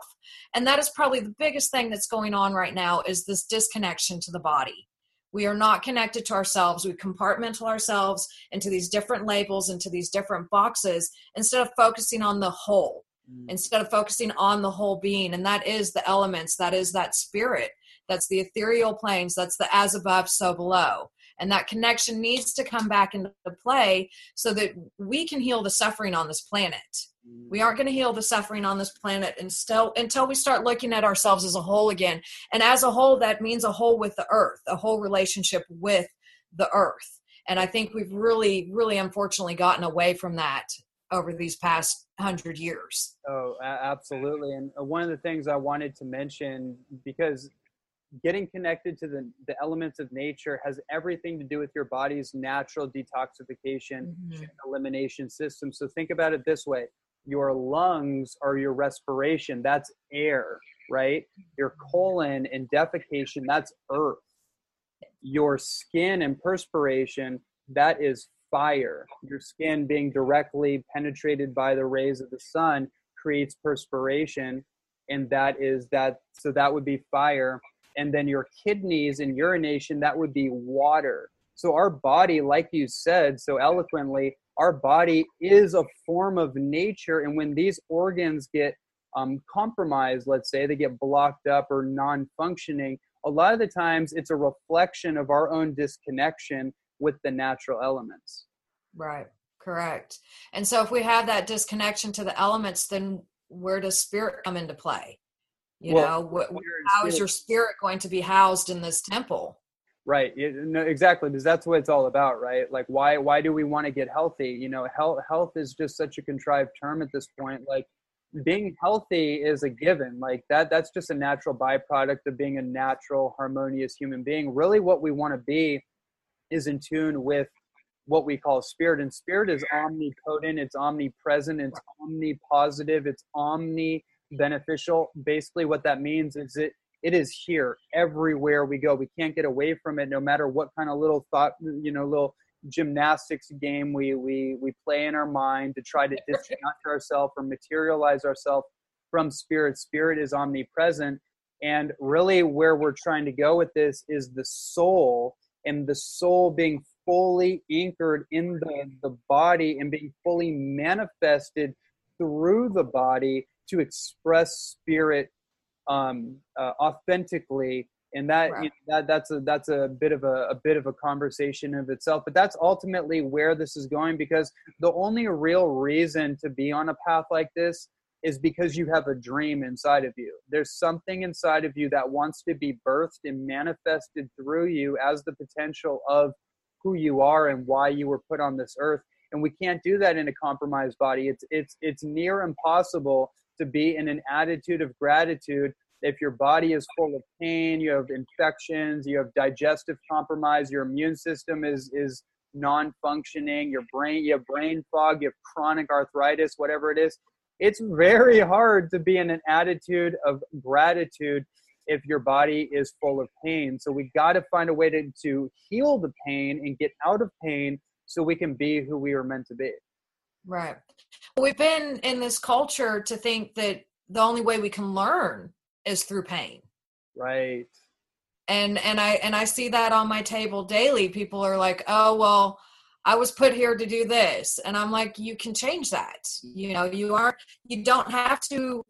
And that is probably the biggest thing that's going on right now is this disconnection to the body we are not connected to ourselves. We compartmental ourselves into these different labels into these different boxes instead of focusing on the whole mm. instead of focusing on the whole being. And that is the elements that is that spirit that's the ethereal planes that's the as above so below. And that connection needs to come back into play so that we can heal the suffering on this planet we aren't going to heal the suffering on this planet until, until we start looking at ourselves as a whole again. And as a whole, that means a whole with the earth, a whole relationship with the earth. And I think we've really, really unfortunately gotten away from that over these past hundred years. Oh, absolutely. And uh, one of the things I wanted to mention, because getting connected to the, the elements of nature has everything to do with your body's natural detoxification mm-hmm. elimination system. So think about it this way your lungs are your respiration that's air right? Your colon and defecation that's earth. Your skin and perspiration that is fire. Your skin being directly penetrated by the rays of the sun creates perspiration and that is that so that would be fire. And then your kidneys and urination that would be water. So our body like you said so eloquently our body is a form of nature and when these organs get um, compromised let's say they get blocked up or non-functioning a lot of the times it's a reflection of our own disconnection with the natural elements. Right. Correct. And so if we have that disconnection to the elements then where does spirit come into play? You well, know wh- how is your spirit going to be housed in this temple Right. no, exactly. Because that's what it's all about, right? Like, why why do we want to get healthy? You know, health health is just such a contrived term at this point. Like, being healthy is a given. Like that that's just a natural byproduct of being a natural, harmonious human being. Really, what we want to be is in tune with what we call spirit. And spirit is omnipotent. It's omnipresent. It's omnipositive. It's omni beneficial. Basically, what that means is it it is here everywhere we go. We can't get away from it no matter what kind of little thought, you know, little gymnastics game we we we play in our mind to try to disconnect ourselves or materialize ourselves. from spirit. Spirit is omnipresent. And really, where we're trying to go with this is the soul and the soul being fully anchored in the, the body and being fully manifested through the body to express spirit um, uh, authentically. And that, right. you know, that that's a that's a bit of a, a bit of a conversation of itself. But that's ultimately where this is going because the only real reason to be on a path like this is because you have a dream inside of you. There's something inside of you that wants to be birthed and manifested through you as the potential of who you are and why you were put on this earth. And we can't do that in a compromised body. It's it's it's near impossible to be in an attitude of gratitude if your body is full of pain, you have infections, you have digestive compromise, your immune system is is non-functioning, your brain you have brain fog, you have chronic arthritis, whatever it is, it's very hard to be in an attitude of gratitude if your body is full of pain. So we got to find a way to, to heal the pain and get out of pain so we can be who we are meant to be. Right. We've been in this culture to think that the only way we can learn is through pain. Right. And and i and i see that on my table daily. People are like oh well i was put here to do this. And i'm like you can change that. You know you aren't you don't have to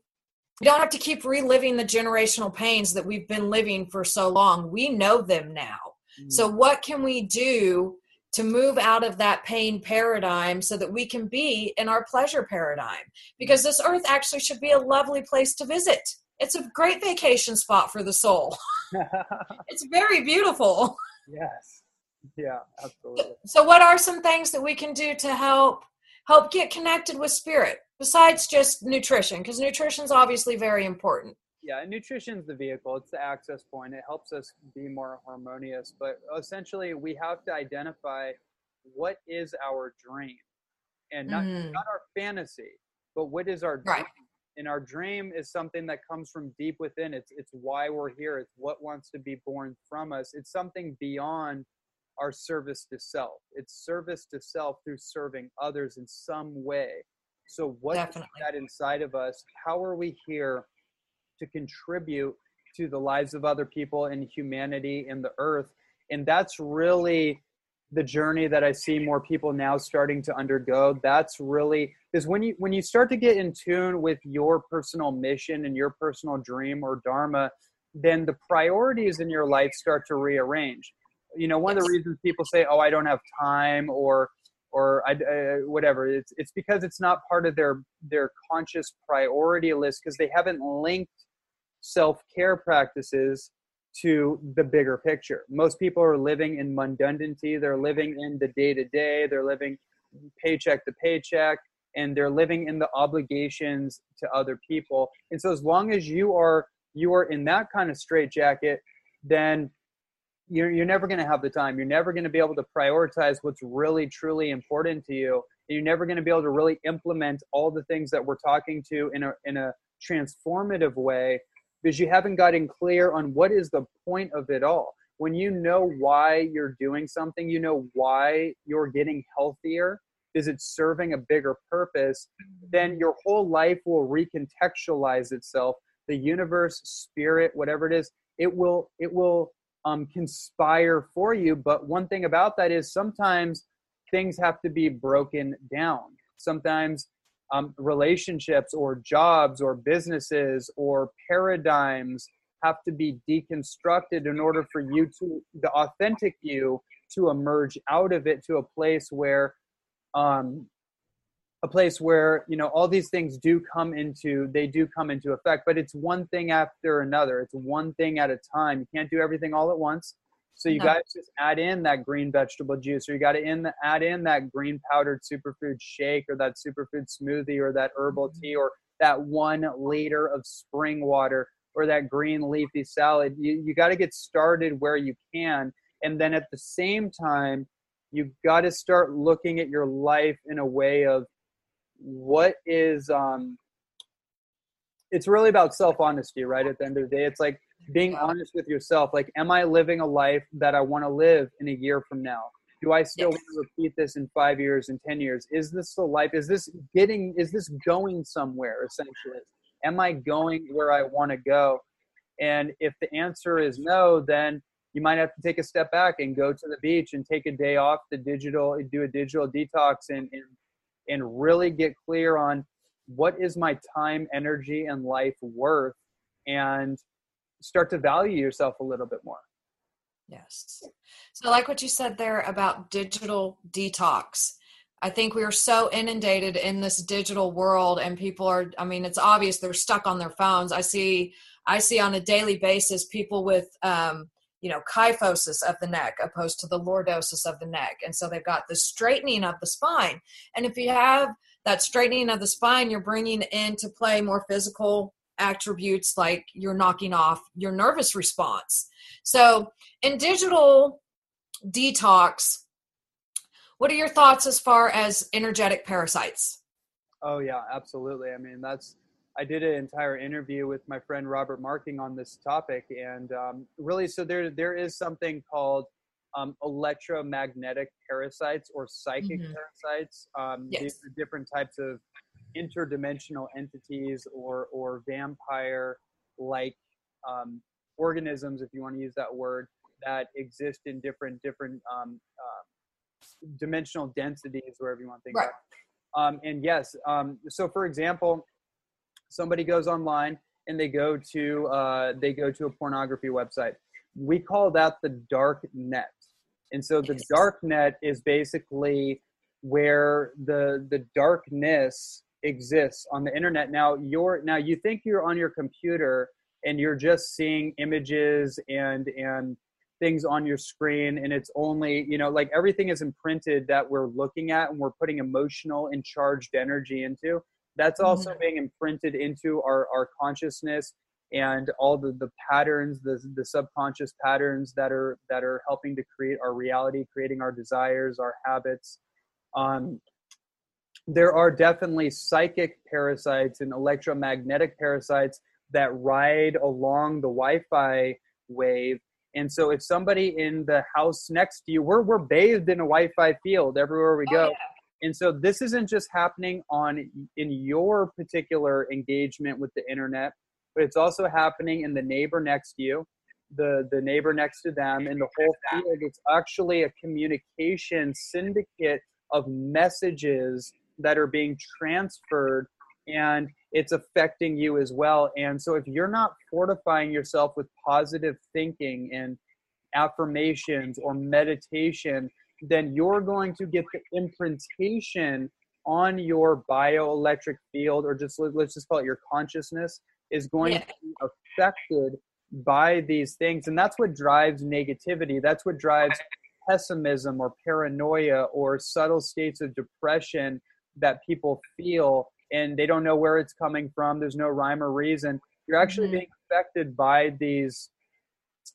you don't have to keep reliving the generational pains that we've been living for so long. We know them now. Mm. so what can we do to move out of that pain paradigm so that we can be in our pleasure paradigm because this earth actually should be a lovely place to visit it's a great vacation spot for the soul. it's very beautiful. Yes. Yeah, absolutely. So what are some things that we can do to help help get connected with spirit besides just nutrition because nutrition is obviously very important. Yeah, nutrition's the vehicle. It's the access point. It helps us be more harmonious, but essentially we have to identify what is our dream. And not, mm. not our fantasy, but what is our dream? Right. And our dream is something that comes from deep within. It's it's why we're here. It's what wants to be born from us. It's something beyond our service to self. It's service to self through serving others in some way. So what is that inside of us? How are we here to contribute to the lives of other people and humanity and the earth and that's really the journey that I see more people now starting to undergo. That's really is when you when you start to get in tune with your personal mission and your personal dream or dharma, then the priorities in your life start to rearrange. You know, one of the reasons people say, "Oh, I don't have time," or or I, uh, whatever, it's it's because it's not part of their their conscious priority list because they haven't linked self care practices to the bigger picture. Most people are living in mundanity. They're living in the day to day. They're living paycheck to paycheck, and they're living in the obligations to other people. And so, as long as you are you are in that kind of straitjacket, then you're, you're never going to have the time. You're never going to be able to prioritize what's really truly important to you. And you're never going to be able to really implement all the things that we're talking to in a in a transformative way because you haven't gotten clear on what is the point of it all. When you know why you're doing something, you know why you're getting healthier, is it serving a bigger purpose, then your whole life will recontextualize itself. The universe, spirit, whatever it is, it will it will um, conspire for you. But one thing about that is sometimes things have to be broken down. Sometimes um, relationships or jobs or businesses or paradigms have to be deconstructed in order for you to the authentic you to emerge out of it to a place where um, a place where you know all these things do come into they do come into effect but it's one thing after another. It's one thing at a time. You can't do everything all at once so you no. guys just add in that green vegetable juice, or you got to in the, add in that green powdered superfood shake, or that superfood smoothie, or that herbal mm-hmm. tea, or that one liter of spring water, or that green leafy salad. You you got to get started where you can, and then at the same time, you got to start looking at your life in a way of what is um. It's really about self honesty, right? At the end of the day, it's like being honest with yourself like am i living a life that i want to live in a year from now? Do i still yes. want to repeat this in five years and ten years? Is this the life? Is this getting is this going somewhere essentially? Am i going where i want to go? And if the answer is no then you might have to take a step back and go to the beach and take a day off the digital do a digital detox and and, and really get clear on what is my time energy and life worth and start to value yourself a little bit more. Yes. So like what you said there about digital detox. I think we are so inundated in this digital world and people are I mean it's obvious they're stuck on their phones. I see I see on a daily basis people with um you know kyphosis of the neck opposed to the lordosis of the neck. And so they've got the straightening of the spine. And if you have that straightening of the spine you're bringing into play more physical attributes like you're knocking off your nervous response so in digital detox what are your thoughts as far as energetic parasites? Oh yeah, absolutely. I mean, that's I did an entire interview with my friend Robert Marking on this topic, and um, really, so there there is something called um, electromagnetic parasites or psychic mm-hmm. parasites. Um, yes. These are different types of interdimensional entities or or vampire like um, organisms, if you want to use that word, that exist in different different um, uh, dimensional densities, wherever you want to think right. Um, and yes, um, so for example, somebody goes online and they go to uh, they go to a pornography website. We call that the dark net. And so the dark net is basically where the the darkness exists on the internet. Now you're now you think you're on your computer and you're just seeing images and and things on your screen and it's only you know like everything is imprinted that we're looking at and we're putting emotional and charged energy into that's also mm-hmm. being imprinted into our, our consciousness and all the, the patterns the, the subconscious patterns that are that are helping to create our reality creating our desires our habits um, there are definitely psychic parasites and electromagnetic parasites that ride along the wi-fi wave and so if somebody in the house next to you, we're, we're bathed in a Wi-Fi field everywhere we oh, go. Oh, yeah. And so this isn't just happening on in your particular engagement with the internet, but it's also happening in the neighbor next to you, the, the neighbor next to them, and the whole field. It's actually a communication syndicate of messages that are being transferred and it's affecting you as well. And so if you're not fortifying yourself with positive thinking and affirmations or meditation, then you're going to get the imprintation on your bioelectric field or just let's just call it your consciousness is going yeah. to be affected by these things and that's what drives negativity that's what drives pessimism or paranoia or subtle states of depression that people feel and they don't know where it's coming from. There's no rhyme or reason. You're actually mm-hmm. being affected by these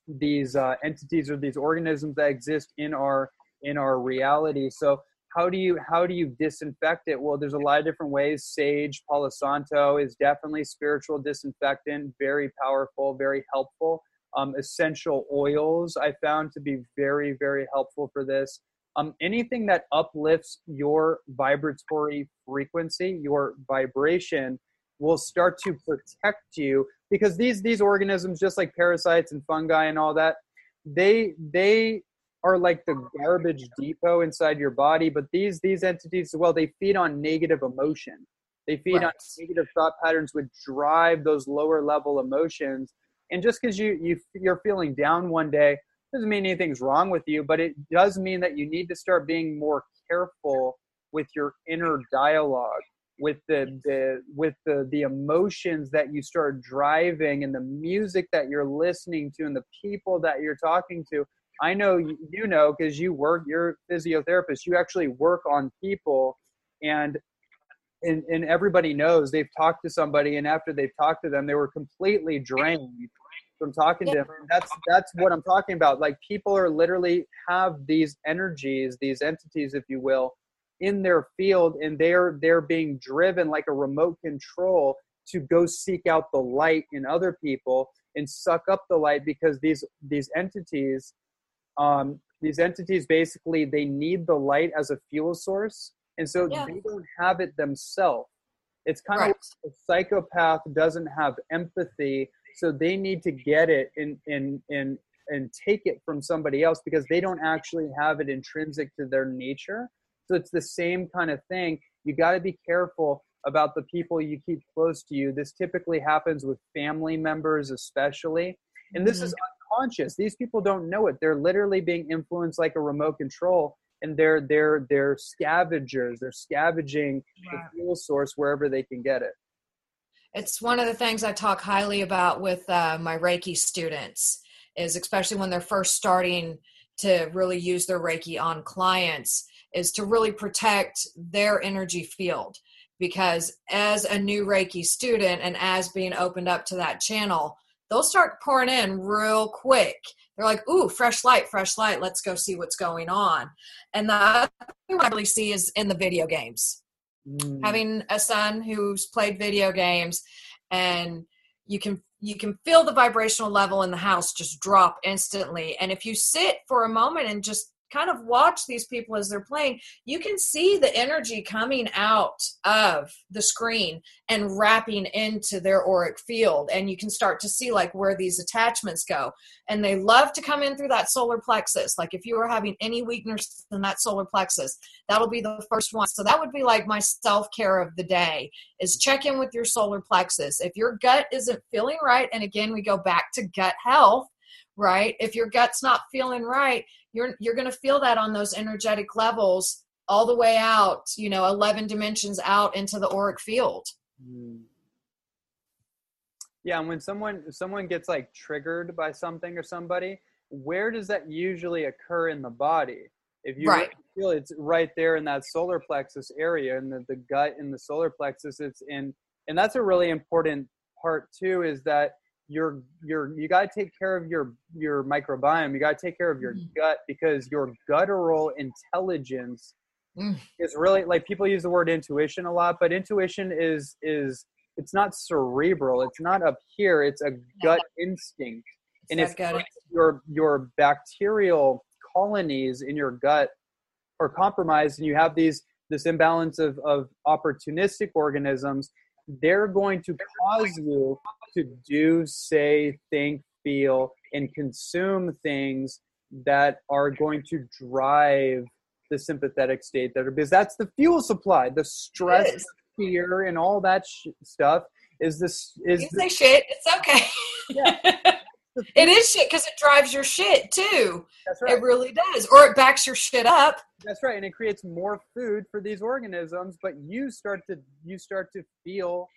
these uh, entities or these organisms that exist in our in our reality. So how do you how do you disinfect it? Well, there's a lot of different ways. Sage, Palo Santo is definitely spiritual disinfectant, very powerful, very helpful. Um, essential oils I found to be very very helpful for this um, anything that uplifts your vibratory frequency, your vibration, will start to protect you because these these organisms, just like parasites and fungi and all that, they they are like the garbage depot inside your body. But these these entities, well, they feed on negative emotion. They feed right. on negative thought patterns, which drive those lower level emotions. And just because you you you're feeling down one day doesn't mean anything's wrong with you, but it does mean that you need to start being more careful with your inner dialogue, with the, the with the the emotions that you start driving and the music that you're listening to and the people that you're talking to. I know you know because you work, you're a physiotherapist. You actually work on people, and and, and everybody knows they've talked to somebody, and after they've talked to them, they were completely drained from talking yeah. to him. That's that's what I'm talking about. Like people are literally have these energies, these entities, if you will, in their field, and they're they're being driven like a remote control to go seek out the light in other people and suck up the light because these these entities um, these entities basically they need the light as a fuel source and so yeah. they don't have it themselves It's kind right. of like a psychopath doesn't have empathy, so they need to get it and and and and take it from somebody else because they don't actually have it intrinsic to their nature. So it's the same kind of thing. You got to be careful about the people you keep close to you. This typically happens with family members, especially. And this mm-hmm. is unconscious. These people don't know it. They're literally being influenced like a remote control and they're they're they're scavengers. They're scavenging right. the fuel source wherever they can get it. It's one of the things I talk highly about with uh, my Reiki students is especially when they're first starting to really use their Reiki on clients is to really protect their energy field because as a new Reiki student and as being opened up to that channel, they'll start pouring in real quick. They're like, ooh, fresh light, fresh light. Let's go see what's going on. And the other thing I really see is in the video games. Mm. Having a son who's played video games and you can you can feel the vibrational level in the house just drop instantly. And if you sit for a moment and just kind of watch these people as they're playing, you can see the energy coming out of the screen and wrapping into their auric field. And you can start to see like where these attachments go. And they love to come in through that solar plexus. Like if you are having any weakness in that solar plexus, that'll be the first one. So that would be like my self care of the day is check in with your solar plexus. If your gut isn't feeling right, and again, we go back to gut health right if your gut's not feeling right you're you're going to feel that on those energetic levels all the way out you know 11 dimensions out into the auric field mm. yeah and when someone someone gets like triggered by something or somebody where does that usually occur in the body if you right. feel it's right there in that solar plexus area and the, the gut in the solar plexus it's in and that's a really important part too is that your your you got to take care of your your microbiome. You got to take care of your mm. gut because your guttural intelligence mm. is really like people use the word intuition a lot but intuition is is it's not cerebral. It's not up here. It's a gut instinct. And if your your bacterial colonies in your gut are compromised and you have these this imbalance of, of opportunistic organisms. They're going to cause you to do, say, think, feel, and consume things that are going to drive the sympathetic state that are because that's the fuel supply the stress fear and all that sh- stuff is this is you say shit it's okay. Yeah. it is shit because it drives your shit too. That's right. it really does or it backs your shit up. That's right and it creates more food for these organisms but you start to you start to feel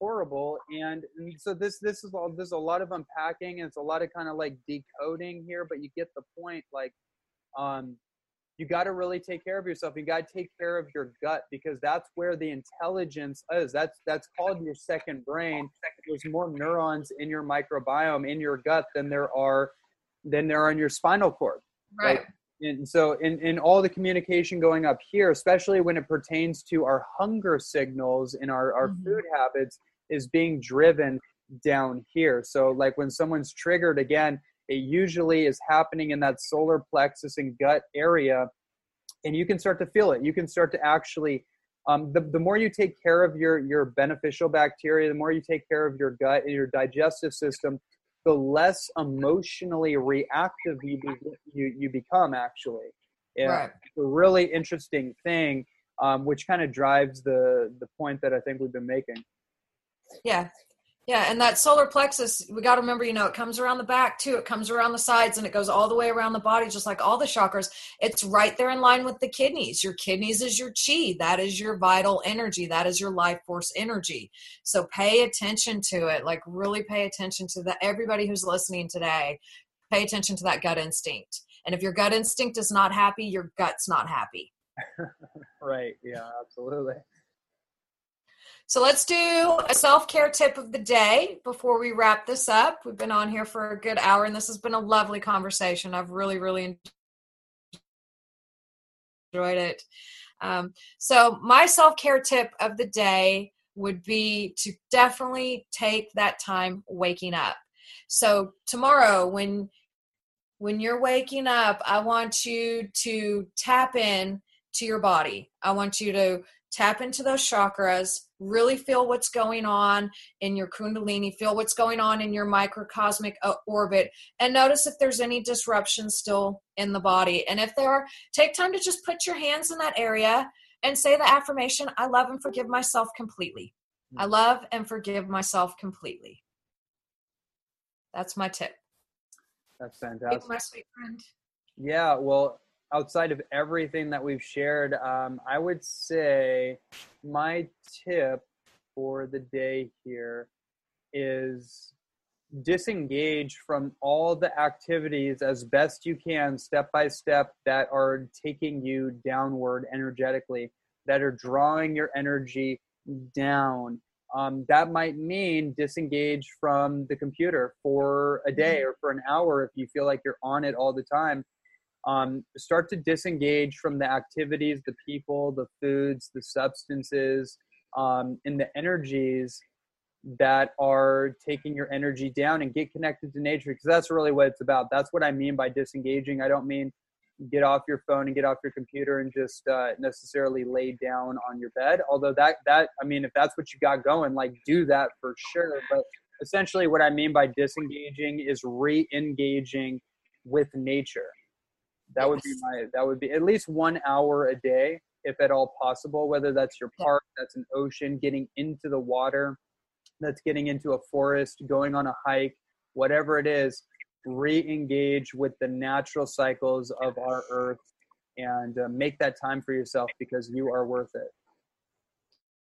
horrible and, and so this this is all there's a lot of unpacking and it's a lot of kind of like decoding here but you get the point like um you got to really take care of yourself you got to take care of your gut because that's where the intelligence is that's that's called your second brain there's more neurons in your microbiome in your gut than there are than there are in your spinal cord right, right? And so in, in all the communication going up here especially when it pertains to our hunger signals and our, our mm-hmm. food habits is being driven down here so like when someone's triggered again it usually is happening in that solar plexus and gut area and you can start to feel it you can start to actually um, the, the more you take care of your your beneficial bacteria the more you take care of your gut and your digestive system the less emotionally reactive you be, you, you become actually. Yeah right. it's a really interesting thing um, which kind of drives the the point that i think we've been making. Yeah yeah, and that solar plexus, we got to remember, you know, it comes around the back too. It comes around the sides and it goes all the way around the body, just like all the chakras. It's right there in line with the kidneys. Your kidneys is your chi. That is your vital energy. That is your life force energy. So pay attention to it. Like, really pay attention to that. Everybody who's listening today, pay attention to that gut instinct. And if your gut instinct is not happy, your gut's not happy. right. Yeah, absolutely. So let's do a self care tip of the day before we wrap this up. We've been on here for a good hour and this has been a lovely conversation. I've really, really enjoyed it. Um, so, my self care tip of the day would be to definitely take that time waking up. So, tomorrow, when when you're waking up, I want you to tap in to your body. I want you to tap into those chakras, really feel what's going on in your Kundalini, feel what's going on in your microcosmic uh, orbit, and notice if there's any disruption still in the body. And if there are, take time to just put your hands in that area and say the affirmation I love and forgive myself completely. I mm. love and forgive myself completely. That's my tip. That's fantastic. my sweet friend. Yeah, well, outside of everything that we've shared, um, I would say my tip for the day here is disengage from all the activities as best you can, step by step, that are taking you downward energetically, that are drawing your energy down. Um, that might mean disengage from the computer for a day or for an hour if you feel like you're on it all the time um, start to disengage from the activities, the people, the foods, the substances, um, and the energies that are taking your energy down and get connected to nature because that's really what it's about. That's what I mean by disengaging. I don't mean get off your phone and get off your computer and just uh, necessarily lay down on your bed. Although that that I mean, if that's what you got going, like do that for sure. But essentially, what I mean by disengaging is re-engaging with nature that would be my that would be at least one hour a day if at all possible whether that's your park that's an ocean getting into the water that's getting into a forest going on a hike whatever it is re-engage with the natural cycles of our earth and uh, make that time for yourself because you are worth it.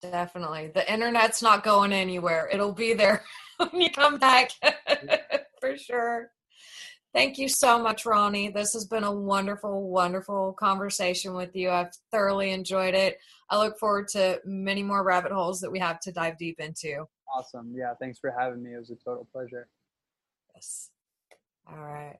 Definitely. The internet's not going anywhere. It'll be there when you come back. For sure Thank you so much, Ronnie. This has been a wonderful, wonderful conversation with you. I've thoroughly enjoyed it. I look forward to many more rabbit holes that we have to dive deep into. Awesome. Yeah, thanks for having me. It was a total pleasure. Yes. All right.